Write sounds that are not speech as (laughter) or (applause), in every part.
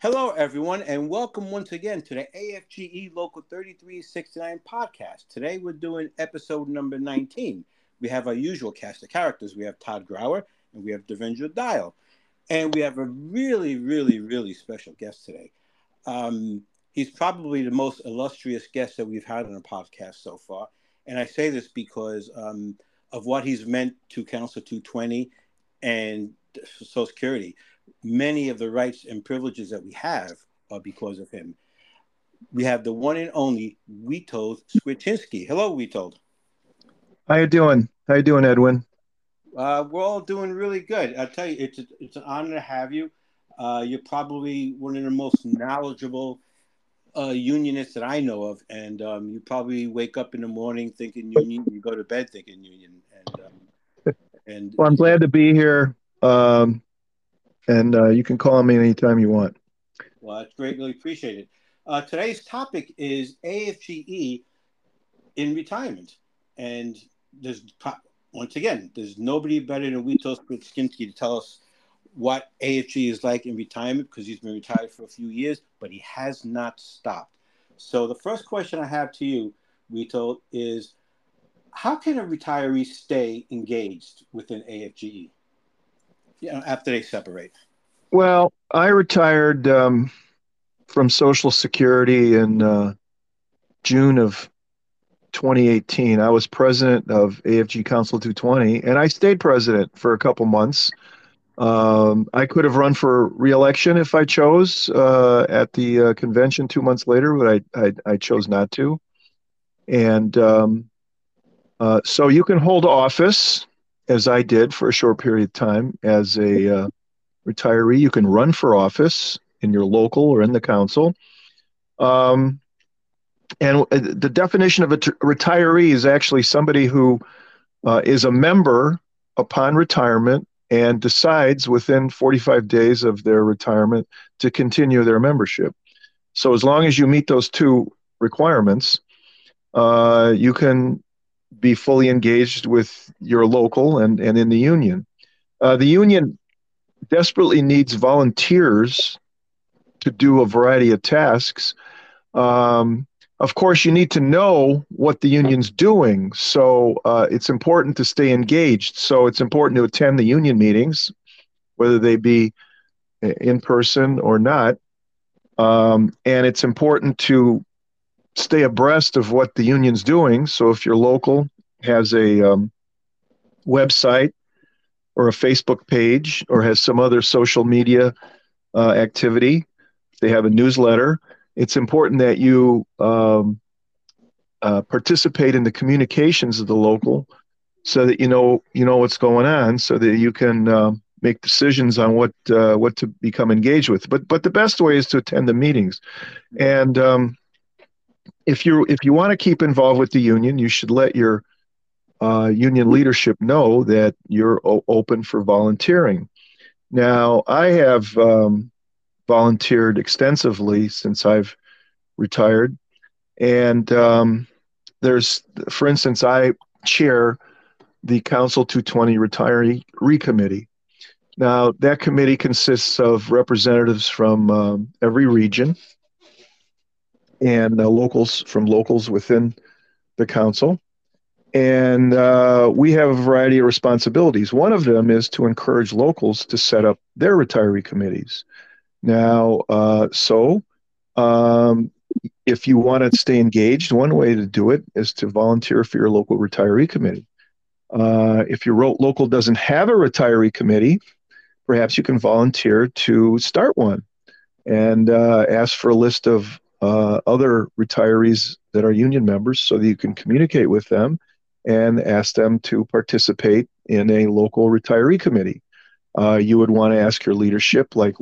Hello, everyone, and welcome once again to the AFGE Local 3369 podcast. Today we're doing episode number 19. We have our usual cast of characters. We have Todd Grauer and we have Devendra Dial. And we have a really, really, really special guest today. Um, he's probably the most illustrious guest that we've had on a podcast so far. And I say this because um, of what he's meant to Council 220 and Social Security many of the rights and privileges that we have are because of him. We have the one and only Witold Skwierczynski. Hello, Witold. How you doing? How you doing, Edwin? Uh, we're all doing really good. I tell you, it's a, it's an honor to have you. Uh, you're probably one of the most knowledgeable uh, unionists that I know of, and um, you probably wake up in the morning thinking union, you go to bed thinking union, and um, (laughs) and well, I'm glad to be here. Um, and uh, you can call me anytime you want. Well, that's great. greatly appreciated. Uh, today's topic is AFGE in retirement, and there's once again there's nobody better than Witold Skwierczynski to tell us what AFG is like in retirement because he's been retired for a few years, but he has not stopped. So the first question I have to you, Witold, is how can a retiree stay engaged within AFGE? You know, after they separate? Well, I retired um, from Social Security in uh, June of 2018. I was president of AFG Council 220, and I stayed president for a couple months. Um, I could have run for reelection if I chose uh, at the uh, convention two months later, but I, I, I chose not to. And um, uh, so you can hold office as I did for a short period of time as a uh, retiree. You can run for office in your local or in the council. Um, and uh, the definition of a t- retiree is actually somebody who uh, is a member upon retirement and decides within 45 days of their retirement to continue their membership. So, as long as you meet those two requirements, uh, you can be fully engaged with your local and, and in the union. Uh, the union desperately needs volunteers to do a variety of tasks. Um, of course, you need to know what the union's doing. So uh, it's important to stay engaged. So it's important to attend the union meetings, whether they be in person or not. Um, and it's important to stay abreast of what the union's doing. So if your local has a um, website or a Facebook page or has some other social media uh, activity, they have a newsletter. It's important that you um, uh, participate in the communications of the local, so that you know you know what's going on, so that you can uh, make decisions on what uh, what to become engaged with. But but the best way is to attend the meetings, and um, if you if you want to keep involved with the union, you should let your uh, union leadership know that you're o- open for volunteering. Now, I have um, volunteered extensively since I've retired, and um, there's, for instance, I chair the Council 220 Retiree Committee. Now, that committee consists of representatives from um, every region and uh, locals from locals within the council. And uh, we have a variety of responsibilities. One of them is to encourage locals to set up their retiree committees. Now, uh, so um, if you want to stay engaged, one way to do it is to volunteer for your local retiree committee. Uh, if your local doesn't have a retiree committee, perhaps you can volunteer to start one and uh, ask for a list of uh, other retirees that are union members so that you can communicate with them and ask them to participate in a local retiree committee. Uh, you would want to ask your leadership, like,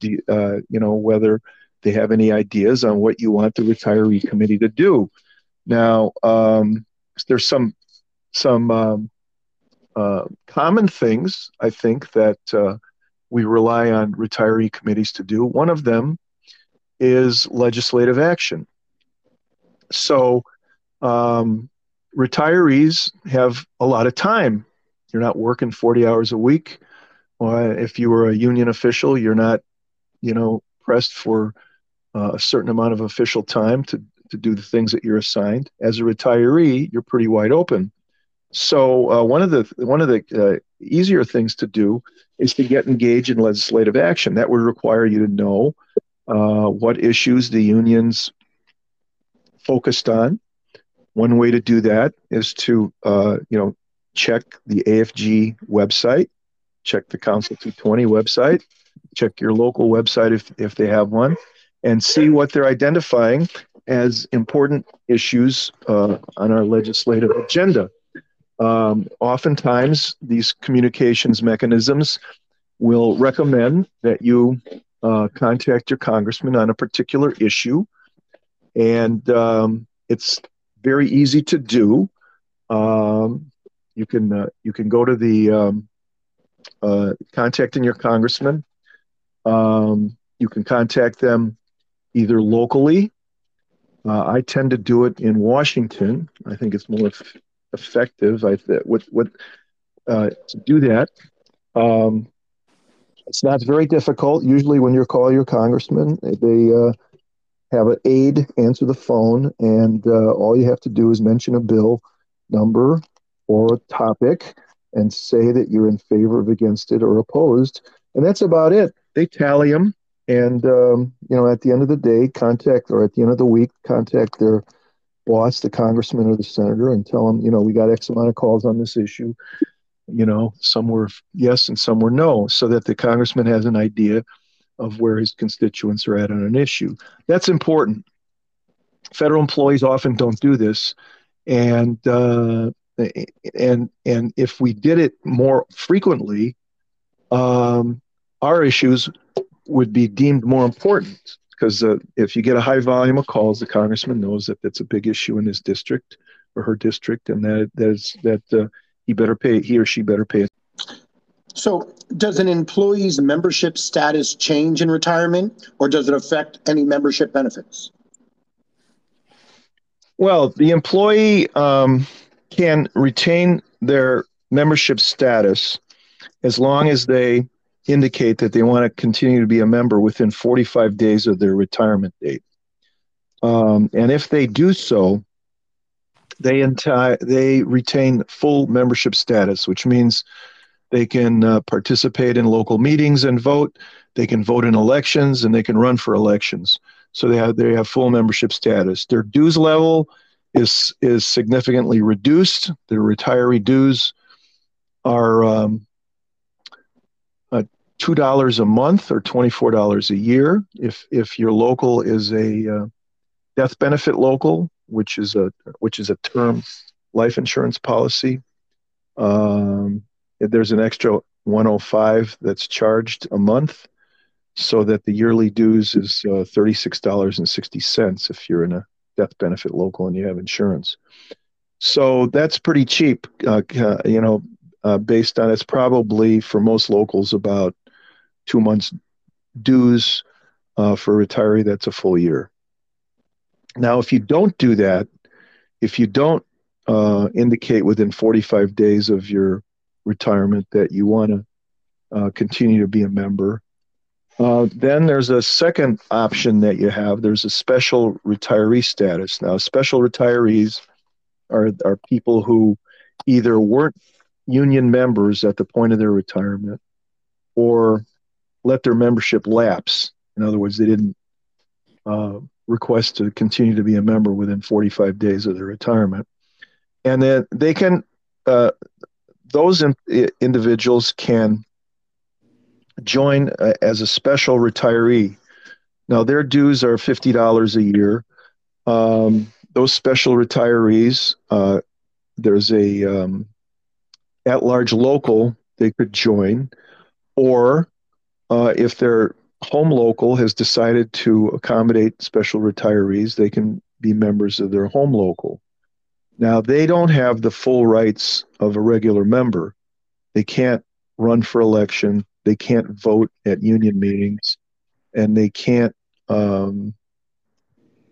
do, uh, you know, whether they have any ideas on what you want the retiree committee to do. Now, um, there's some some um, uh, common things I think that uh, we rely on retiree committees to do. One of them is legislative action. So, um, retirees have a lot of time. You're not working 40 hours a week. Or if you were a union official, you're not, you know, pressed for uh, a certain amount of official time to, to do the things that you're assigned. As a retiree, you're pretty wide open. So uh, one of the one of the uh, easier things to do is to get engaged in legislative action. That would require you to know uh, what issues the unions focused on. One way to do that is to uh, you know check the AFG website, check the Council 220 website, check your local website if if they have one, and see what they're identifying as important issues uh, on our legislative agenda. Um, oftentimes, these communications mechanisms will recommend that you uh, contact your congressman on a particular issue, and um, it's very easy to do. Um, you can uh, you can go to the um, uh, contacting your congressman. Um, you can contact them either locally. Uh, I tend to do it in Washington. I think it's more effective. I what what uh, to do that. Um, it's not very difficult. Usually, when you call your congressman, they uh, have an aide answer the phone, and uh, all you have to do is mention a bill number or a topic and say that you're in favor of against it or opposed, and that's about it. They tally them, and um, you know, at the end of the day, contact or at the end of the week, contact their boss, the congressman or the senator, and tell them, you know, we got X amount of calls on this issue. You know, some were yes and some were no, so that the congressman has an idea of where his constituents are at on an issue. That's important. Federal employees often don't do this, and uh, and and if we did it more frequently, um, our issues would be deemed more important because uh, if you get a high volume of calls, the congressman knows that that's a big issue in his district or her district, and that that is that uh, he better pay he or she better pay. So, does an employee's membership status change in retirement, or does it affect any membership benefits? Well, the employee um, can retain their membership status as long as they indicate that they want to continue to be a member within 45 days of their retirement date. Um, and if they do so, they they retain full membership status, which means they can uh, participate in local meetings and vote. They can vote in elections and they can run for elections. So they have they have full membership status. Their dues level is is significantly reduced. Their retiree dues are um, two dollars a month or twenty four dollars a year. If if your local is a uh, death benefit local, which is a which is a term life insurance policy, um, there's an extra 105 that's charged a month, so that the yearly dues is uh, $36.60 if you're in a death benefit local and you have insurance. So that's pretty cheap, uh, you know, uh, based on it's probably for most locals about two months dues uh, for a retiree, that's a full year. Now, if you don't do that, if you don't uh, indicate within 45 days of your retirement that you want to uh, continue to be a member, uh, then there's a second option that you have. There's a special retiree status. Now, special retirees are, are people who either weren't union members at the point of their retirement or let their membership lapse. In other words, they didn't uh, request to continue to be a member within 45 days of their retirement. And then they can, uh, those in, individuals can join uh, as a special retiree. Now, their dues are $50 a year. Um, those special retirees, uh, there's a um, at large local they could join, or uh, if their home local has decided to accommodate special retirees, they can be members of their home local. Now, they don't have the full rights of a regular member. They can't run for election, they can't vote at union meetings, and they can't um,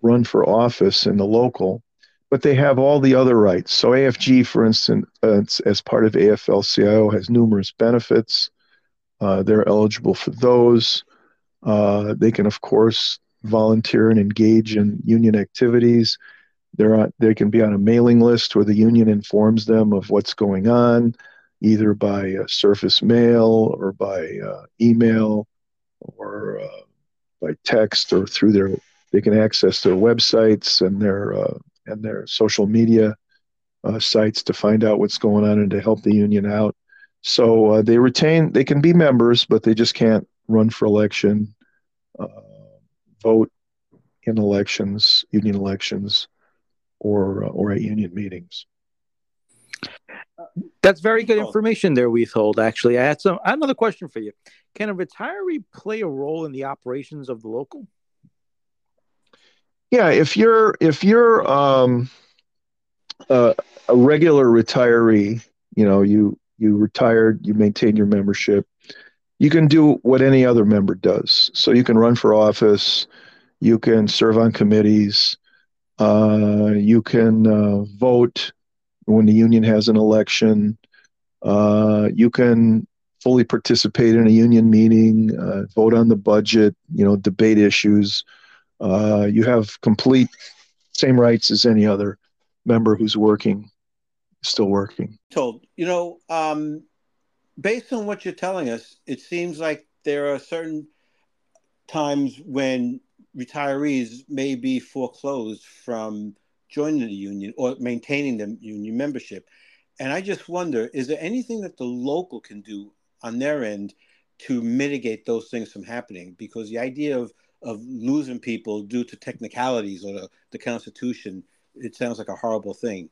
run for office in the local, but they have all the other rights. So, AFG, for instance, as part of AFL CIO, has numerous benefits. Uh, they're eligible for those. Uh, they can, of course, volunteer and engage in union activities. They're on, they can be on a mailing list where the union informs them of what's going on, either by uh, surface mail or by uh, email or uh, by text or through their. They can access their websites and their uh, and their social media sites to find out what's going on and to help the union out. So they retain. They can be members, but they just can't run for election, vote in elections, union elections, or uh, or at union meetings. That's very good information there, Witold. Actually, I had some I had another question for you. Can a retiree play a role in the operations of the local? Yeah, if you're if you're um, uh, a regular retiree, you know you you retired, you maintain your membership. You can do what any other member does. So you can run for office, you can serve on committees, uh, you can uh, vote when the union has an election. Uh, you can fully participate in a union meeting, uh, vote on the budget, you know, debate issues. Uh, you have complete same rights as any other member who's working, still working. Told you know, um, based on what you're telling us, it seems like there are certain times when retirees may be foreclosed from joining the union or maintaining the union membership. And I just wonder is there anything that the local can do on their end to mitigate those things from happening? Because the idea of, of losing people due to technicalities or the, the Constitution, it sounds like a horrible thing.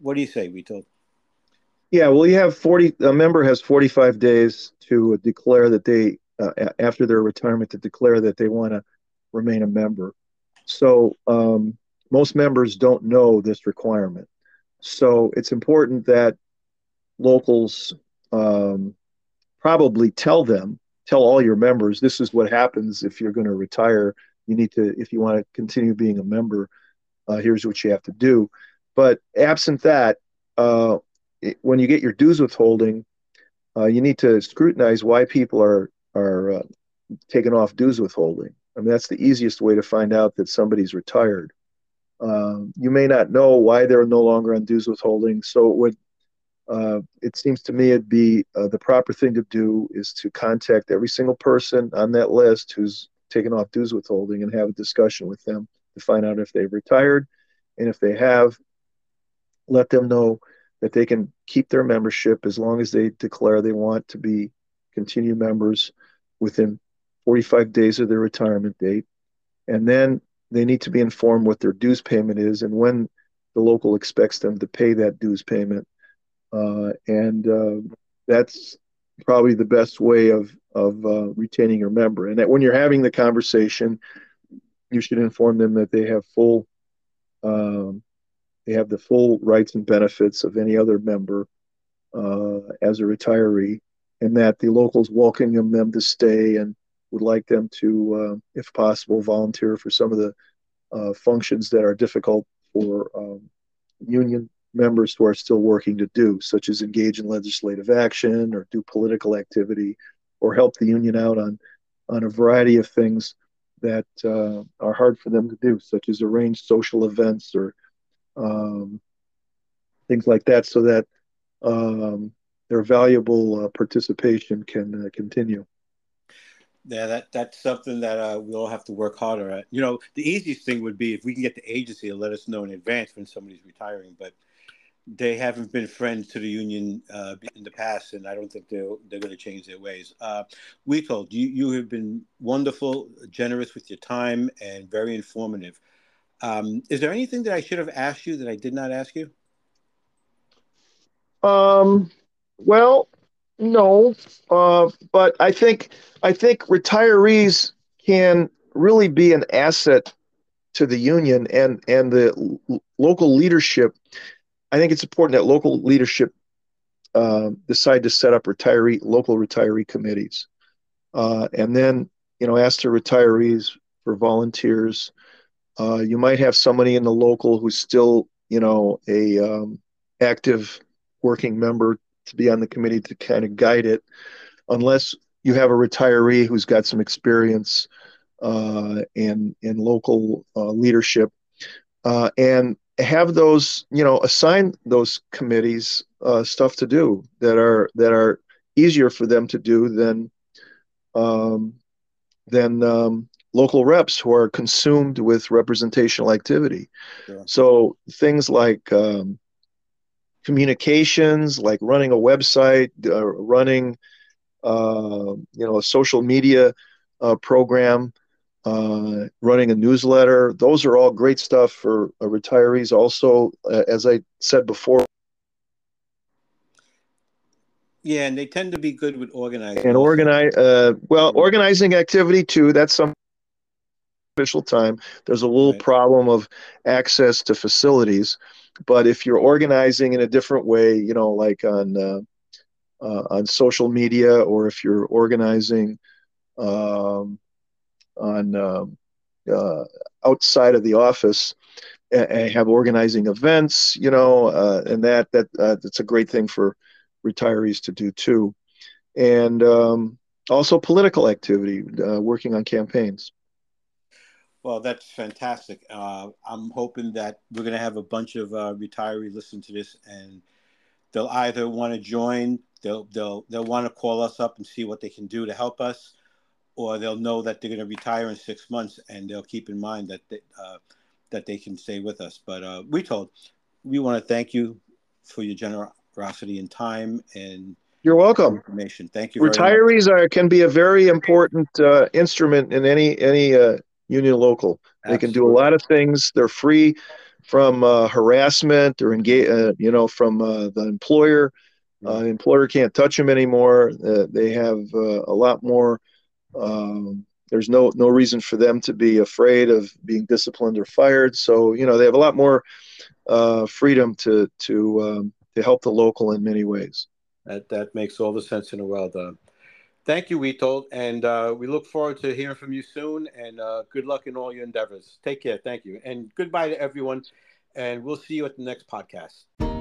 What do you say, Vito? Yeah, well, you have 40, a member has 45 days to declare that they, uh, after their retirement, to declare that they want to remain a member. So um, most members don't know this requirement. So it's important that locals um, probably tell them, tell all your members, this is what happens if you're going to retire. You need to, if you want to continue being a member, uh, here's what you have to do. But absent that, uh, it, when you get your dues withholding, uh, you need to scrutinize why people are are uh, taking off dues withholding. I mean, that's the easiest way to find out that somebody's retired. Um, you may not know why they're no longer on dues withholding. So it would, uh, it seems to me, it'd be uh, the proper thing to do is to contact every single person on that list who's taken off dues withholding and have a discussion with them to find out if they've retired, and if they have, let them know that they can keep their membership as long as they declare they want to be continue members within 45 days of their retirement date. And then they need to be informed what their dues payment is and when the local expects them to pay that dues payment. Uh, and uh, that's probably the best way of, of uh, retaining your member. And that when you're having the conversation, you should inform them that they have full um, they have the full rights and benefits of any other member uh, as a retiree, and that the locals welcome them to stay and would like them to, uh, if possible, volunteer for some of the uh, functions that are difficult for um, union members who are still working to do, such as engage in legislative action or do political activity or help the union out on, on a variety of things that uh, are hard for them to do, such as arrange social events or um, things like that, so that um, their valuable uh, participation can uh, continue yeah, that that's something that uh, we'll have to work harder at. You know, the easiest thing would be if we can get the agency to let us know in advance when somebody's retiring, but they haven't been friends to the union uh, in the past, and I don't think they're they're going to change their ways. Uh, told you you have been wonderful, generous with your time, and very informative. Um, is there anything that I should have asked you that I did not ask you? Um, well, no, uh, but I think I think retirees can really be an asset to the union and and the l- local leadership. I think it's important that local leadership uh, decide to set up retiree local retiree committees, uh, and then you know ask the retirees for volunteers. Uh, you might have somebody in the local who's still you know a um, active working member to be on the committee to kind of guide it, unless you have a retiree who's got some experience uh, in in local uh, leadership, uh, and have those you know assign those committees uh, stuff to do that are that are easier for them to do than um, than um, local reps who are consumed with representational activity. Sure. So things like um, communications, like running a website, uh, running uh, you know a social media uh, program, uh, running a newsletter. Those are all great stuff for uh, retirees. Also, uh, as I said before. Yeah, and they tend to be good with organizing. And organize, uh, well, organizing activity too. That's some official time. There's a little right. problem of access to facilities, but if you're organizing in a different way, you know, like on uh, uh, on social media, or if you're organizing um, on um, uh, outside of the office and, have organizing events, you know, uh, and that that uh, that's a great thing for retirees to do too, and um, also political activity, uh, working on campaigns. Well, that's fantastic. Uh, I'm hoping that we're going to have a bunch of uh, retirees listen to this, and they'll either want to join, they'll they'll they'll want to call us up and see what they can do to help us, or they'll know that they're going to retire in six months, and they'll keep in mind that they, uh, that they can stay with us. But uh, Witold we want to thank you for your generosity and time and you're welcome. Information. Thank you. Retirees are can be a very important uh, instrument in any any uh, union local. They can do a lot of things. They're free from uh, harassment or engage, uh, you know, from uh, the employer. Uh, the employer can't touch them anymore. they have a lot more um, there's no no reason for them to be afraid of being disciplined or fired. So you know they have a lot more uh, freedom to to um, to help the local in many ways. That that makes all the sense in the world. Uh, thank you, Witold, and uh, we look forward to hearing from you soon. And uh, good luck in all your endeavors. Take care. Thank you, and goodbye to everyone. And we'll see you at the next podcast.